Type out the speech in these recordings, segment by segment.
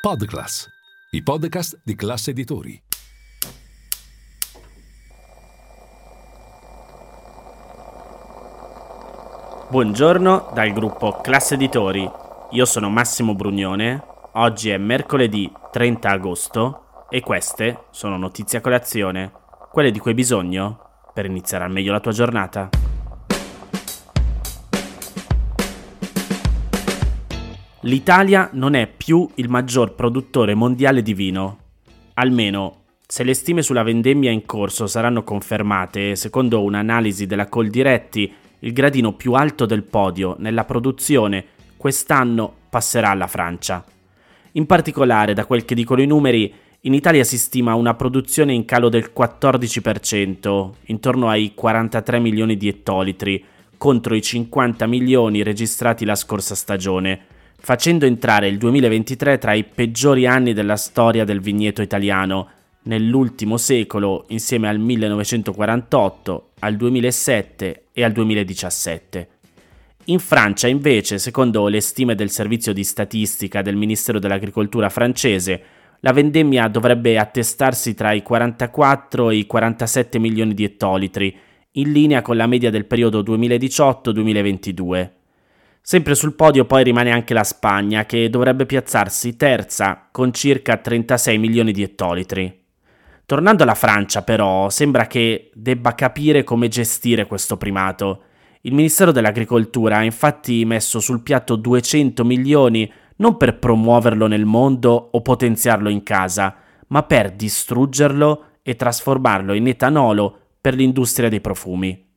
Podclass, i podcast di classe editori. Buongiorno dal gruppo Classe Editori. Io sono Massimo Brugnone. Oggi è mercoledì 30 agosto e queste sono notizie a colazione, quelle di cui hai bisogno per iniziare al meglio la tua giornata. L'Italia non è più il maggior produttore mondiale di vino. Almeno, se le stime sulla vendemmia in corso saranno confermate, secondo un'analisi della Coldiretti, il gradino più alto del podio nella produzione quest'anno passerà alla Francia. In particolare, da quel che dicono i numeri, in Italia si stima una produzione in calo del 14%, intorno ai 43 milioni di ettolitri, contro i 50 milioni registrati la scorsa stagione facendo entrare il 2023 tra i peggiori anni della storia del vigneto italiano, nell'ultimo secolo insieme al 1948, al 2007 e al 2017. In Francia invece, secondo le stime del servizio di statistica del Ministero dell'Agricoltura francese, la vendemmia dovrebbe attestarsi tra i 44 e i 47 milioni di ettolitri, in linea con la media del periodo 2018-2022. Sempre sul podio poi rimane anche la Spagna, che dovrebbe piazzarsi terza con circa 36 milioni di ettolitri. Tornando alla Francia, però, sembra che debba capire come gestire questo primato. Il Ministero dell'Agricoltura ha infatti messo sul piatto 200 milioni non per promuoverlo nel mondo o potenziarlo in casa, ma per distruggerlo e trasformarlo in etanolo per l'industria dei profumi.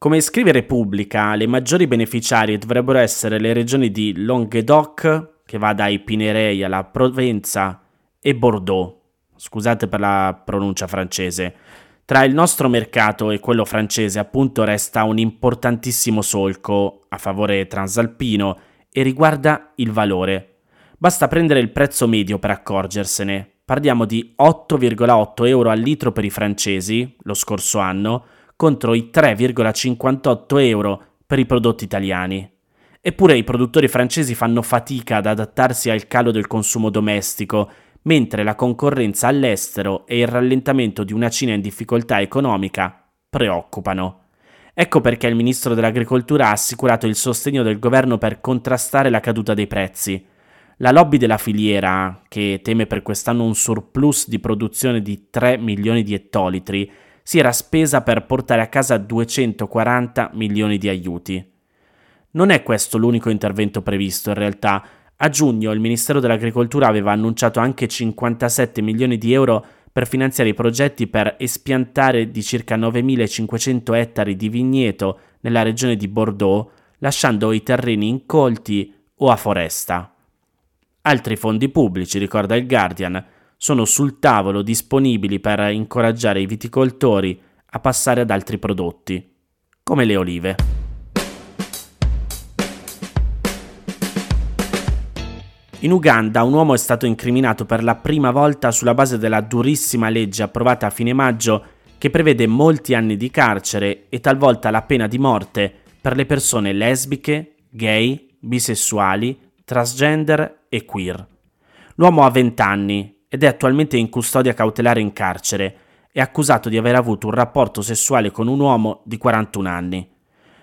Come scrive Repubblica, le maggiori beneficiarie dovrebbero essere le regioni di Languedoc, che va dai Pinerei alla Provenza, e Bordeaux. Scusate per la pronuncia francese. Tra il nostro mercato e quello francese, appunto, resta un importantissimo solco a favore transalpino e riguarda il valore. Basta prendere il prezzo medio per accorgersene. Parliamo di 8,8 euro al litro per i francesi lo scorso anno, contro i 3,58 euro per i prodotti italiani. Eppure i produttori francesi fanno fatica ad adattarsi al calo del consumo domestico, mentre la concorrenza all'estero e il rallentamento di una Cina in difficoltà economica preoccupano. Ecco perché il ministro dell'Agricoltura ha assicurato il sostegno del governo per contrastare la caduta dei prezzi. La lobby della filiera, che teme per quest'anno un surplus di produzione di 3 milioni di ettolitri, si era spesa per portare a casa 240 milioni di aiuti. Non è questo l'unico intervento previsto in realtà. A giugno il Ministero dell'Agricoltura aveva annunciato anche 57 milioni di euro per finanziare i progetti per espiantare di circa 9.500 ettari di vigneto nella regione di Bordeaux, lasciando i terreni incolti o a foresta. Altri fondi pubblici, ricorda il Guardian, sono sul tavolo disponibili per incoraggiare i viticoltori a passare ad altri prodotti, come le olive. In Uganda un uomo è stato incriminato per la prima volta sulla base della durissima legge approvata a fine maggio che prevede molti anni di carcere e talvolta la pena di morte per le persone lesbiche, gay, bisessuali, transgender e queer. L'uomo ha 20 anni ed è attualmente in custodia cautelare in carcere. È accusato di aver avuto un rapporto sessuale con un uomo di 41 anni.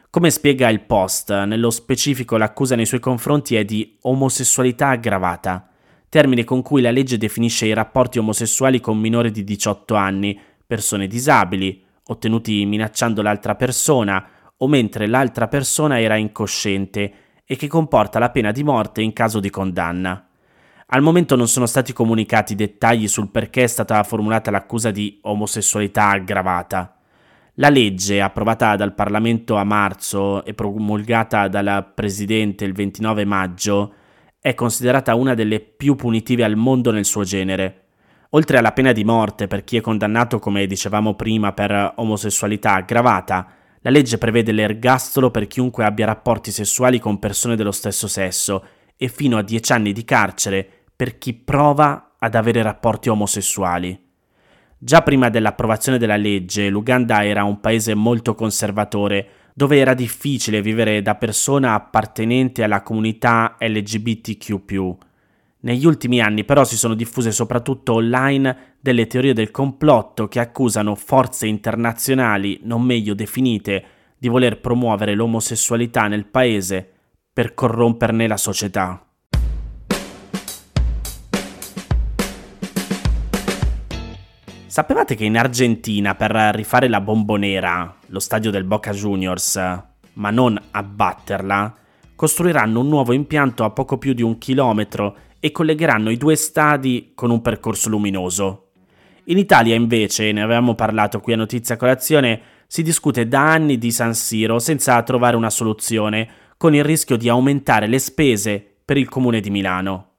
Come spiega il Post, nello specifico l'accusa nei suoi confronti è di omosessualità aggravata, termine con cui la legge definisce i rapporti omosessuali con minori di 18 anni, persone disabili, ottenuti minacciando l'altra persona o mentre l'altra persona era incosciente e che comporta la pena di morte in caso di condanna. Al momento non sono stati comunicati dettagli sul perché è stata formulata l'accusa di omosessualità aggravata. La legge, approvata dal Parlamento a marzo e promulgata dalla Presidente il 29 maggio, è considerata una delle più punitive al mondo nel suo genere. Oltre alla pena di morte per chi è condannato, come dicevamo prima, per omosessualità aggravata, la legge prevede l'ergastolo per chiunque abbia rapporti sessuali con persone dello stesso sesso e fino a 10 anni di carcere per chi prova ad avere rapporti omosessuali. Già prima dell'approvazione della legge, l'Uganda era un paese molto conservatore, dove era difficile vivere da persona appartenente alla comunità LGBTQ. Negli ultimi anni però si sono diffuse soprattutto online delle teorie del complotto che accusano forze internazionali non meglio definite di voler promuovere l'omosessualità nel paese per corromperne la società. Sapevate che in Argentina per rifare la bombonera, lo stadio del Boca Juniors, ma non abbatterla, costruiranno un nuovo impianto a poco più di un chilometro e collegheranno i due stadi con un percorso luminoso. In Italia invece, ne avevamo parlato qui a Notizia Colazione, si discute da anni di San Siro senza trovare una soluzione, con il rischio di aumentare le spese per il comune di Milano.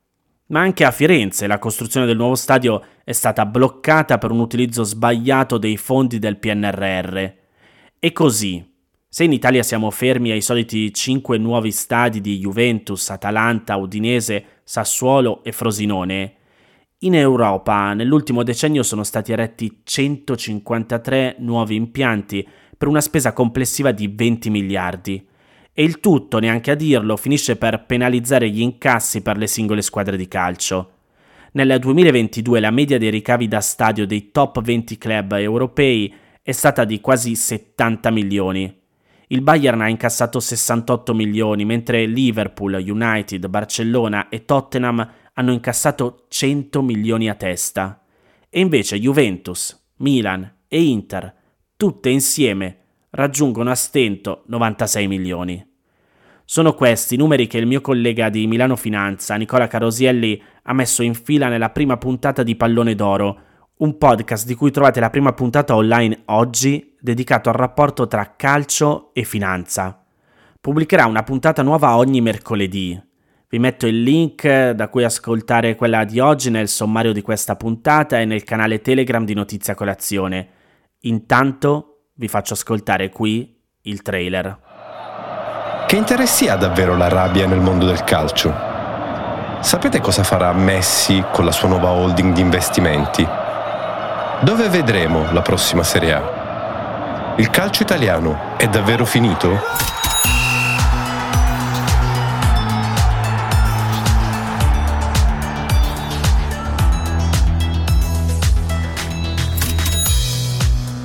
Ma anche a Firenze la costruzione del nuovo stadio è stata bloccata per un utilizzo sbagliato dei fondi del PNRR. E così, se in Italia siamo fermi ai soliti 5 nuovi stadi di Juventus, Atalanta, Udinese, Sassuolo e Frosinone, in Europa nell'ultimo decennio sono stati eretti 153 nuovi impianti per una spesa complessiva di 20 miliardi e il tutto, neanche a dirlo, finisce per penalizzare gli incassi per le singole squadre di calcio. Nel 2022 la media dei ricavi da stadio dei top 20 club europei è stata di quasi 70 milioni. Il Bayern ha incassato 68 milioni, mentre Liverpool, United, Barcellona e Tottenham hanno incassato 100 milioni a testa. E invece Juventus, Milan e Inter, tutte insieme, raggiungono a stento 96 milioni. Sono questi i numeri che il mio collega di Milano Finanza, Nicola Carosielli, ha messo in fila nella prima puntata di Pallone d'Oro, un podcast di cui trovate la prima puntata online oggi dedicato al rapporto tra calcio e finanza. Pubblicherà una puntata nuova ogni mercoledì. Vi metto il link da cui ascoltare quella di oggi nel sommario di questa puntata e nel canale Telegram di Notizia Colazione. Intanto vi faccio ascoltare qui il trailer. Che interessi ha davvero la rabbia nel mondo del calcio? Sapete cosa farà Messi con la sua nuova holding di investimenti? Dove vedremo la prossima Serie A? Il calcio italiano è davvero finito?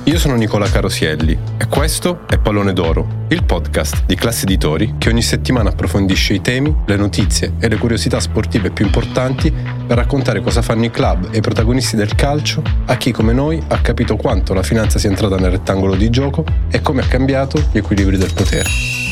Io sono Nicola Carosielli e questo è Pallone d'Oro, il podcast di Classe Editori che ogni settimana approfondisce i temi, le notizie e le curiosità sportive più importanti per raccontare cosa fanno i club e i protagonisti del calcio a chi come noi ha capito quanto la finanza sia entrata nel rettangolo di gioco e come ha cambiato gli equilibri del potere.